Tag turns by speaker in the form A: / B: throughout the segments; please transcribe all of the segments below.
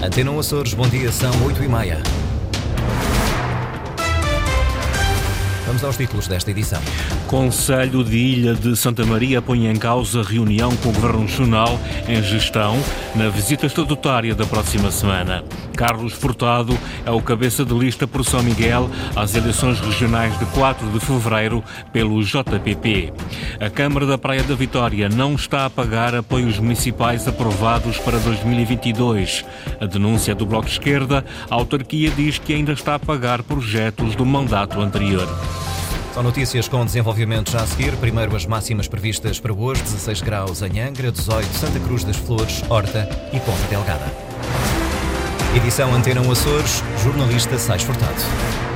A: Antena Açores, bom dia, são 8 e meia. Vamos aos títulos desta edição.
B: Conselho de Ilha de Santa Maria põe em causa reunião com o Governo Regional em gestão na visita estatutária da próxima semana. Carlos Furtado é o cabeça de lista por São Miguel às eleições regionais de 4 de fevereiro pelo JPP. A Câmara da Praia da Vitória não está a pagar apoios municipais aprovados para 2022. A denúncia do Bloco de Esquerda, a autarquia diz que ainda está a pagar projetos do mandato anterior.
A: São notícias com desenvolvimento já a seguir. Primeiro as máximas previstas para hoje: 16 graus em Angra, 18 Santa Cruz das Flores, Horta e Ponta Delgada. Edição Antena Açores, jornalista Sais Furtado.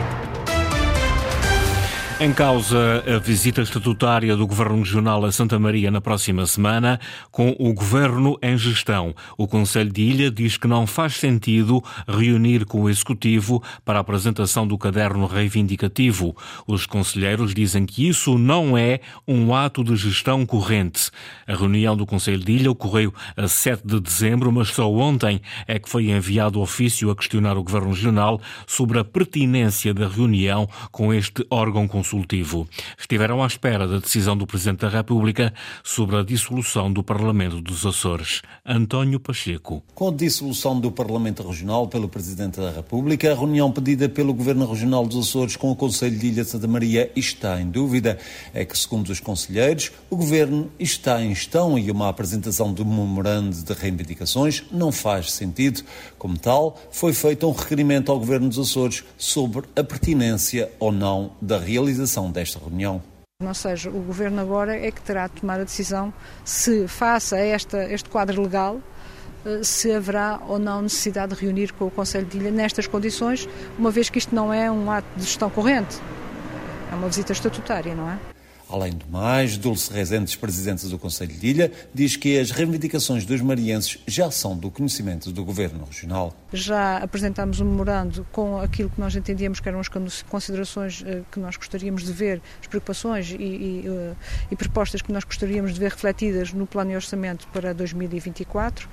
B: Em causa a visita estatutária do Governo Regional a Santa Maria na próxima semana, com o Governo em gestão. O Conselho de Ilha diz que não faz sentido reunir com o Executivo para a apresentação do caderno reivindicativo. Os conselheiros dizem que isso não é um ato de gestão corrente. A reunião do Conselho de Ilha ocorreu a 7 de dezembro, mas só ontem é que foi enviado ofício a questionar o Governo Regional sobre a pertinência da reunião com este órgão consultivo consultivo. Estiveram à espera da decisão do Presidente da República sobre a dissolução do Parlamento dos Açores. António Pacheco.
C: Com a dissolução do Parlamento Regional pelo Presidente da República, a reunião pedida pelo Governo Regional dos Açores com o Conselho de Ilha Santa Maria está em dúvida. É que, segundo os conselheiros, o Governo está em gestão e uma apresentação de um memorando de reivindicações não faz sentido. Como tal, foi feito um requerimento ao Governo dos Açores sobre a pertinência ou não da realização realização desta reunião.
D: Ou seja, o Governo agora é que terá de tomar a decisão se, face a esta, este quadro legal, eh, se haverá ou não necessidade de reunir com o Conselho de Ilha nestas condições, uma vez que isto não é um ato de gestão corrente, é uma visita estatutária, não é?
C: Além do mais, Dulce Rezendes, presidente do Conselho de Ilha, diz que as reivindicações dos marienses já são do conhecimento do Governo Regional.
D: Já apresentámos um memorando com aquilo que nós entendíamos que eram as considerações eh, que nós gostaríamos de ver, as preocupações e, e, eh, e propostas que nós gostaríamos de ver refletidas no plano de orçamento para 2024,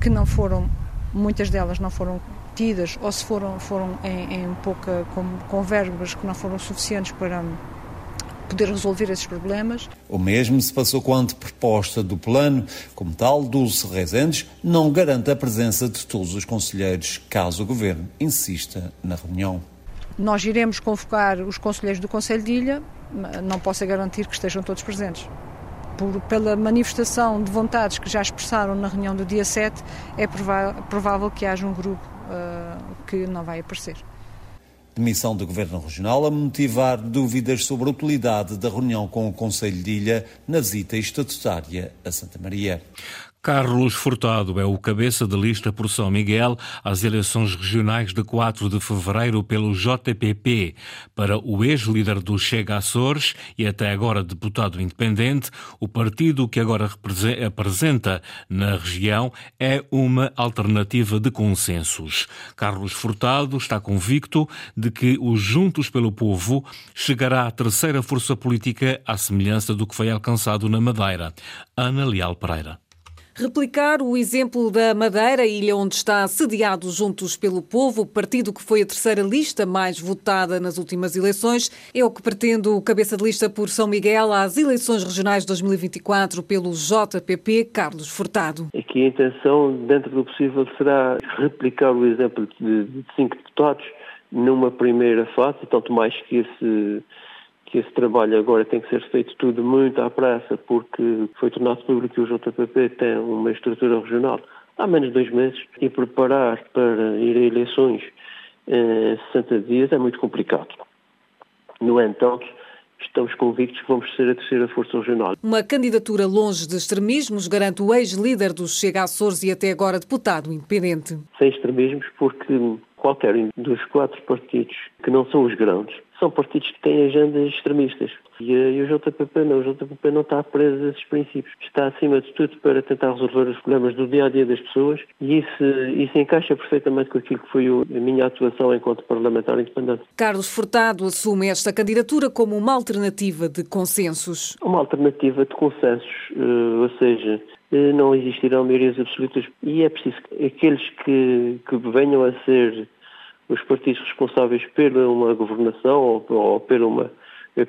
D: que não foram, muitas delas não foram tidas ou se foram, foram em, em pouca, com, com verbas que não foram suficientes para poder resolver esses problemas.
C: O mesmo se passou com a anteproposta do plano. Como tal, Dulce Rezendes não garante a presença de todos os conselheiros, caso o Governo insista na reunião.
D: Nós iremos convocar os conselheiros do Conselho de Ilha, não posso garantir que estejam todos presentes. Por, pela manifestação de vontades que já expressaram na reunião do dia 7, é provável que haja um grupo uh, que não vai aparecer
C: demissão do Governo Regional a motivar dúvidas sobre a utilidade da reunião com o Conselho de Ilha na visita estatutária a Santa Maria.
B: Carlos Furtado é o cabeça de lista por São Miguel às eleições regionais de 4 de fevereiro pelo JPP. Para o ex-líder do Chega Açores e até agora deputado independente, o partido que agora apresenta na região é uma alternativa de consensos. Carlos Furtado está convicto de que o Juntos pelo Povo chegará à terceira força política à semelhança do que foi alcançado na Madeira. Ana Leal Pereira.
E: Replicar o exemplo da Madeira, ilha onde está sediado Juntos pelo Povo, partido que foi a terceira lista mais votada nas últimas eleições, é o que pretende o cabeça de lista por São Miguel às eleições regionais de 2024 pelo JPP, Carlos Furtado.
F: Aqui a intenção, dentro do possível, será replicar o exemplo de cinco deputados numa primeira fase, tanto mais que esse que esse trabalho agora tem que ser feito tudo muito à pressa, porque foi tornado público que o JPP tem uma estrutura regional há menos de dois meses e preparar para ir a eleições em 60 dias é muito complicado. No entanto, estamos convictos que vamos ser a terceira força regional.
E: Uma candidatura longe de extremismos, garante o ex-líder do Chega Açores e até agora deputado independente.
F: Sem extremismos, porque qualquer um dos quatro partidos que não são os grandes são partidos que têm agendas extremistas. E, e, o JPP não, o JPP não está preso a esses princípios. Está, acima de tudo, para tentar resolver os problemas do dia a dia das pessoas e isso, isso encaixa perfeitamente com aquilo que foi a minha atuação enquanto parlamentar independente.
E: Carlos Furtado assume esta candidatura como uma alternativa de consensos.
F: Uma alternativa de consensos, eh, ou seja, eh, não existirão maiorias absolutas e é preciso que aqueles que, que venham a ser os partidos responsáveis pela uma governação ou, ou pela uma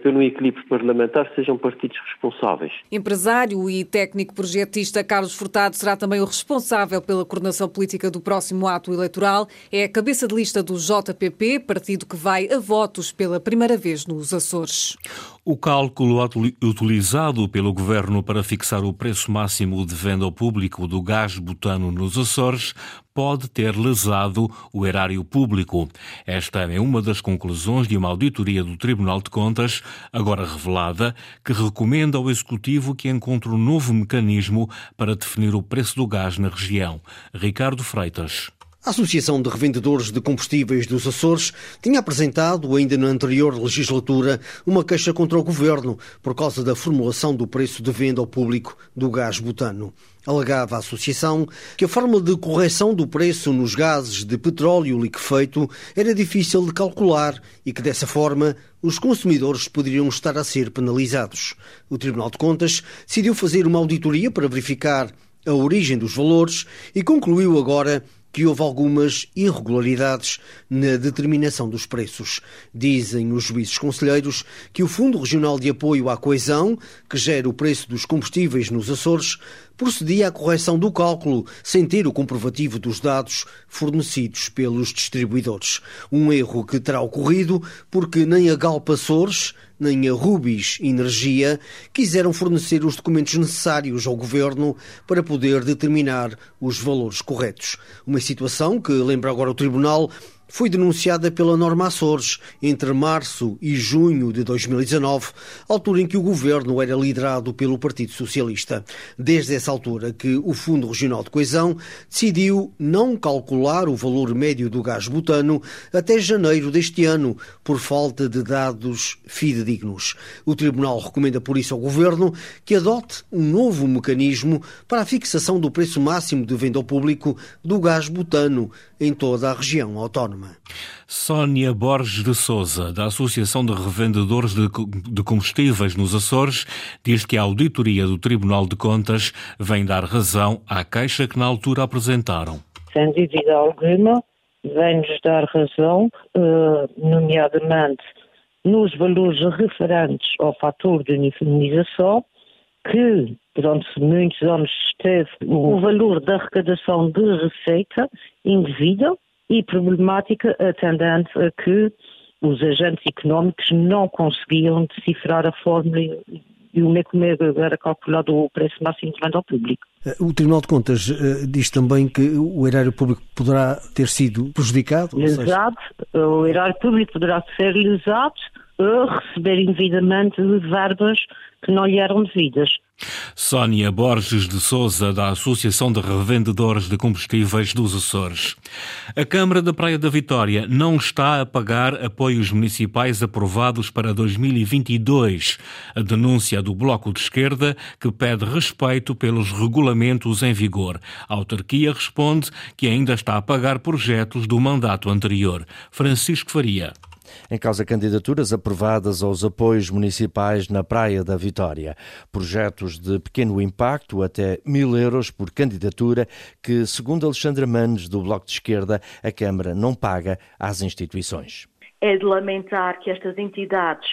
F: pelo equilíbrio parlamentar, sejam partidos responsáveis.
E: Empresário e técnico projetista Carlos Furtado será também o responsável pela coordenação política do próximo ato eleitoral. É a cabeça de lista do JPP, partido que vai a votos pela primeira vez nos Açores.
B: O cálculo utilizado pelo governo para fixar o preço máximo de venda ao público do gás butano nos Açores pode ter lesado o erário público. Esta é uma das conclusões de uma auditoria do Tribunal de Contas, agora revelada, que recomenda ao Executivo que encontre um novo mecanismo para definir o preço do gás na região. Ricardo Freitas.
G: A Associação de Revendedores de Combustíveis dos Açores tinha apresentado, ainda na anterior legislatura, uma queixa contra o governo por causa da formulação do preço de venda ao público do gás butano. Alegava a associação que a forma de correção do preço nos gases de petróleo liquefeito era difícil de calcular e que, dessa forma, os consumidores poderiam estar a ser penalizados. O Tribunal de Contas decidiu fazer uma auditoria para verificar a origem dos valores e concluiu agora que houve algumas irregularidades na determinação dos preços. Dizem os juízes conselheiros que o Fundo Regional de Apoio à Coesão, que gera o preço dos combustíveis nos Açores, procedia à correção do cálculo sem ter o comprovativo dos dados fornecidos pelos distribuidores. Um erro que terá ocorrido porque nem a Galpa Açores nem a Rubis Energia quiseram fornecer os documentos necessários ao governo para poder determinar os valores corretos. Uma situação que, lembra agora o Tribunal, foi denunciada pela Norma Açores entre março e junho de 2019, altura em que o governo era liderado pelo Partido Socialista. Desde essa altura que o Fundo Regional de Coesão decidiu não calcular o valor médio do gás butano até janeiro deste ano, por falta de dados fidedignos. O Tribunal recomenda por isso ao governo que adote um novo mecanismo para a fixação do preço máximo de venda ao público do gás butano em toda a região autónoma.
B: Sónia Borges de Souza, da Associação de Revendedores de Combustíveis nos Açores, diz que a auditoria do Tribunal de Contas vem dar razão à queixa que na altura apresentaram.
H: Sem dúvida alguma, vem-nos dar razão, eh, nomeadamente nos valores referentes ao fator de uniformização, que durante muitos anos esteve o valor da arrecadação de receita indevida e problemática atendente a que os agentes económicos não conseguiam decifrar a fórmula e o como era calculado o preço máximo de venda ao público.
G: O Tribunal de Contas uh, diz também que o erário público poderá ter sido prejudicado?
H: Lesado, seja... o erário público poderá ser lesado a receber indevidamente verbas que não lhe eram devidas.
B: Sónia Borges de Souza, da Associação de Revendedores de Combustíveis dos Açores. A Câmara da Praia da Vitória não está a pagar apoios municipais aprovados para 2022. A denúncia do Bloco de Esquerda, que pede respeito pelos regulamentos em vigor. A autarquia responde que ainda está a pagar projetos do mandato anterior. Francisco Faria.
I: Em causa candidaturas aprovadas aos apoios municipais na Praia da Vitória. Projetos de pequeno impacto, até mil euros por candidatura, que, segundo Alexandra Manes, do Bloco de Esquerda, a Câmara não paga às instituições.
J: É de lamentar que estas entidades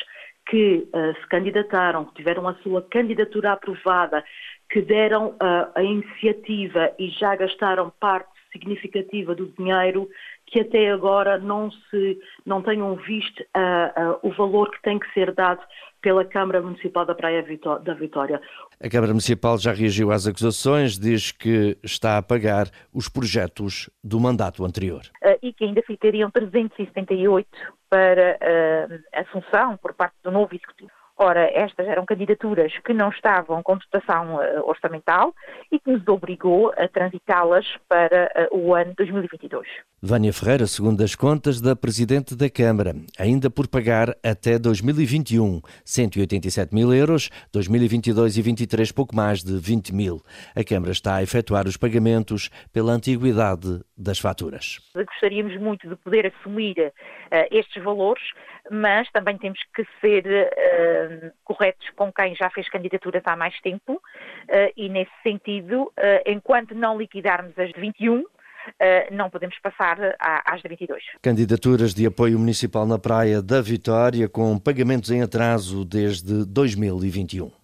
J: que uh, se candidataram, que tiveram a sua candidatura aprovada, que deram uh, a iniciativa e já gastaram parte significativa do dinheiro, que até agora não, se, não tenham visto uh, uh, o valor que tem que ser dado pela Câmara Municipal da Praia da Vitória.
I: A Câmara Municipal já reagiu às acusações, diz que está a pagar os projetos do mandato anterior.
J: Uh, e que ainda ficariam 378 para a função por parte do novo Executivo. Ora, estas eram candidaturas que não estavam com dotação uh, orçamental e que nos obrigou a transitá-las para uh, o ano 2022.
I: Vânia Ferreira, segundo as contas da Presidente da Câmara, ainda por pagar até 2021, 187 mil euros, 2022 e 23 pouco mais de 20 mil. A Câmara está a efetuar os pagamentos pela antiguidade das faturas.
J: Gostaríamos muito de poder assumir uh, estes valores, mas também temos que ser uh, corretos com quem já fez candidaturas há mais tempo uh, e, nesse sentido, enquanto não liquidarmos as de 21, Uh, não podemos passar às de 22.
I: Candidaturas de apoio municipal na Praia da Vitória com pagamentos em atraso desde 2021.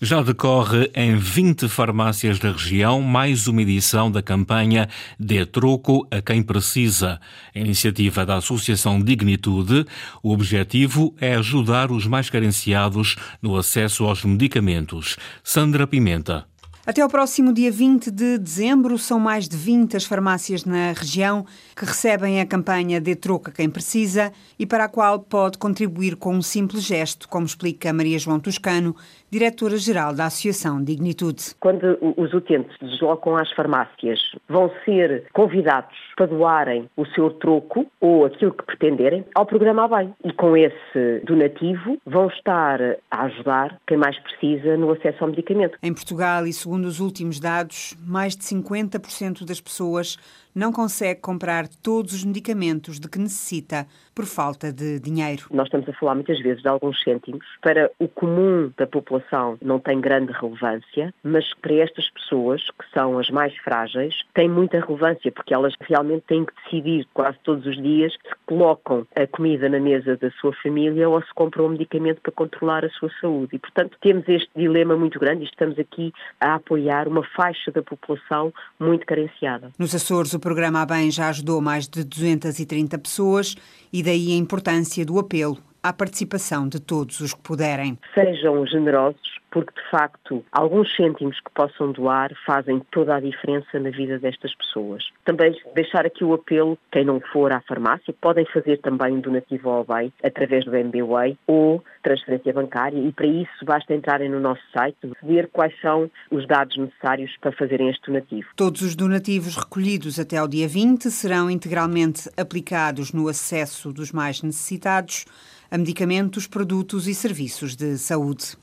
B: Já decorre em 20 farmácias da região mais uma edição da campanha Dê Troco a quem precisa. A iniciativa da Associação Dignitude, o objetivo é ajudar os mais carenciados no acesso aos medicamentos. Sandra Pimenta.
K: Até ao próximo dia 20 de dezembro, são mais de 20 as farmácias na região que recebem a campanha de troca quem precisa e para a qual pode contribuir com um simples gesto, como explica Maria João Toscano, diretora-geral da Associação Dignitude.
L: Quando os utentes deslocam às farmácias, vão ser convidados para doarem o seu troco ou aquilo que pretenderem ao programa Bem. E com esse donativo vão estar a ajudar quem mais precisa no acesso ao medicamento.
K: Em Portugal, e segundo os últimos dados, mais de 50% das pessoas não consegue comprar todos os medicamentos de que necessita por falta de dinheiro.
L: Nós estamos a falar muitas vezes de alguns cêntimos. Para o comum da população não tem grande relevância, mas para estas pessoas, que são as mais frágeis, tem muita relevância, porque elas realmente têm que decidir quase todos os dias se colocam a comida na mesa da sua família ou se compram um medicamento para controlar a sua saúde. E, portanto, temos este dilema muito grande e estamos aqui a apoiar uma faixa da população muito carenciada.
K: Nos Açores, o programa A Bem já ajudou mais de 230 pessoas e daí a importância do apelo à participação de todos os que puderem.
L: Sejam generosos, porque de facto alguns cêntimos que possam doar fazem toda a diferença na vida destas pessoas. Também deixar aqui o apelo, quem não for à farmácia, podem fazer também um donativo ao bem através do MBWay ou transferência bancária e para isso basta entrarem no nosso site, ver quais são os dados necessários para fazerem este donativo.
K: Todos os donativos recolhidos até ao dia 20 serão integralmente aplicados no acesso dos mais necessitados a medicamentos, produtos e serviços de saúde.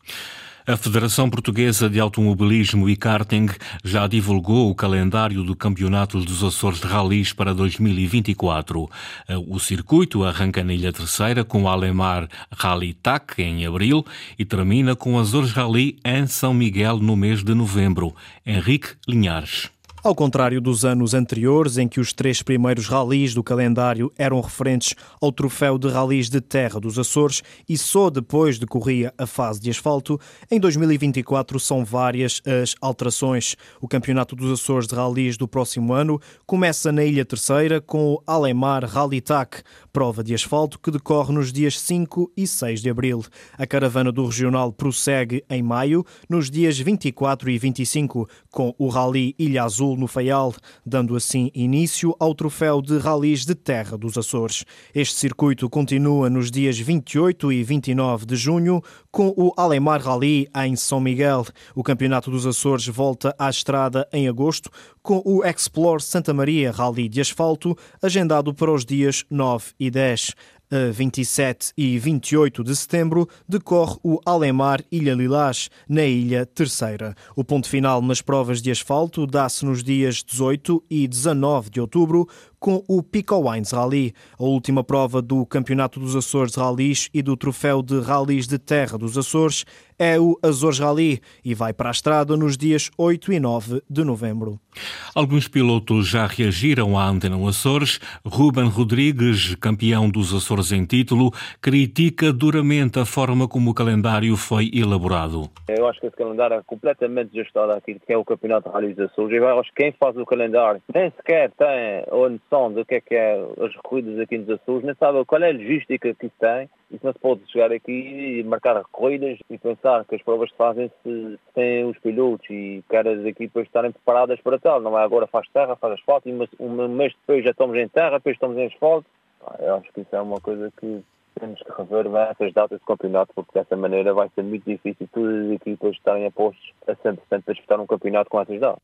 B: A Federação Portuguesa de Automobilismo e Karting já divulgou o calendário do Campeonato dos Açores de Rallys para 2024. O circuito arranca na Ilha Terceira com o Alemar Rally TAC em abril e termina com Açores Rally em São Miguel no mês de novembro. Henrique Linhares.
M: Ao contrário dos anos anteriores, em que os três primeiros ralis do calendário eram referentes ao troféu de ralis de terra dos Açores e só depois decorria a fase de asfalto, em 2024 são várias as alterações. O Campeonato dos Açores de Ralis do próximo ano começa na Ilha Terceira com o Alemar Rally TAC, prova de asfalto que decorre nos dias 5 e 6 de abril. A caravana do Regional prossegue em maio, nos dias 24 e 25, com o Rally Ilha Azul no Faial, dando assim início ao troféu de ralis de terra dos Açores. Este circuito continua nos dias 28 e 29 de junho com o Alemar Rally em São Miguel. O Campeonato dos Açores volta à estrada em agosto com o Explore Santa Maria Rally de asfalto agendado para os dias 9 e 10. A 27 e 28 de setembro decorre o Alemar Ilha Lilás, na Ilha Terceira. O ponto final nas provas de asfalto dá-se nos dias 18 e 19 de outubro, com o Pico Wines Rally, a última prova do Campeonato dos Açores Rallys e do Troféu de Rallys de Terra dos Açores, é o Azores Rally e vai para a estrada nos dias 8 e 9 de novembro.
B: Alguns pilotos já reagiram à Antena Açores. Ruben Rodrigues, campeão dos Açores em título, critica duramente a forma como o calendário foi elaborado.
N: Eu acho que esse calendário é completamente ajustado àquilo que é o Campeonato de Rally dos Açores. Eu acho que quem faz o calendário nem sequer tem a noção do que é que é as corridas aqui nos Açores, nem sabe qual é a logística que tem. Isso não se pode chegar aqui e marcar corridas e pensar que as provas se fazem se têm os pilotos e que as equipas estarem preparadas para tal. Não é agora faz terra, faz asfalto e um mês depois já estamos em terra, depois estamos em asfalto. Eu acho que isso é uma coisa que temos que rever essas datas de campeonato, porque dessa maneira vai ser muito difícil todas as equipas estarem apostas a 100% para disputar um campeonato com essas datas.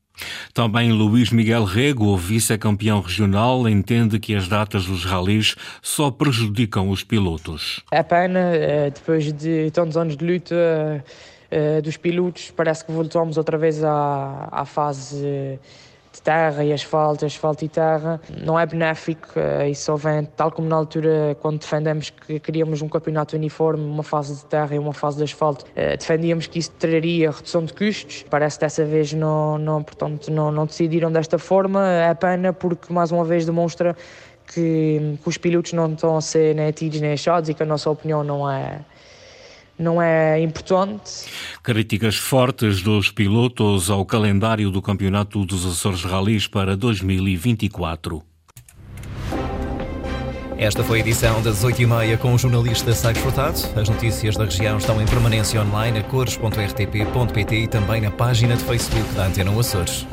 B: Também Luís Miguel Rego, vice-campeão regional, entende que as datas dos ralis só prejudicam os pilotos.
O: É pena, eh, depois de tantos anos de luta eh, dos pilotos, parece que voltamos outra vez à, à fase de terra e asfalto, asfalto e terra, não é benéfico eh, e só vem, tal como na altura quando defendemos que queríamos um campeonato uniforme, uma fase de terra e uma fase de asfalto, eh, defendíamos que isso traria redução de custos. Parece que dessa vez não, não, portanto, não, não decidiram desta forma. É pena porque mais uma vez demonstra que, que os pilotos não estão a ser nem atidos nem achados e que a nossa opinião não é não é importante.
B: Críticas fortes dos pilotos ao calendário do Campeonato dos Açores Rallys para 2024.
A: Esta foi a edição das 8h30 com o jornalista Saig Furtado. As notícias da região estão em permanência online a cores.rtp.pt e também na página de Facebook da Antena Açores.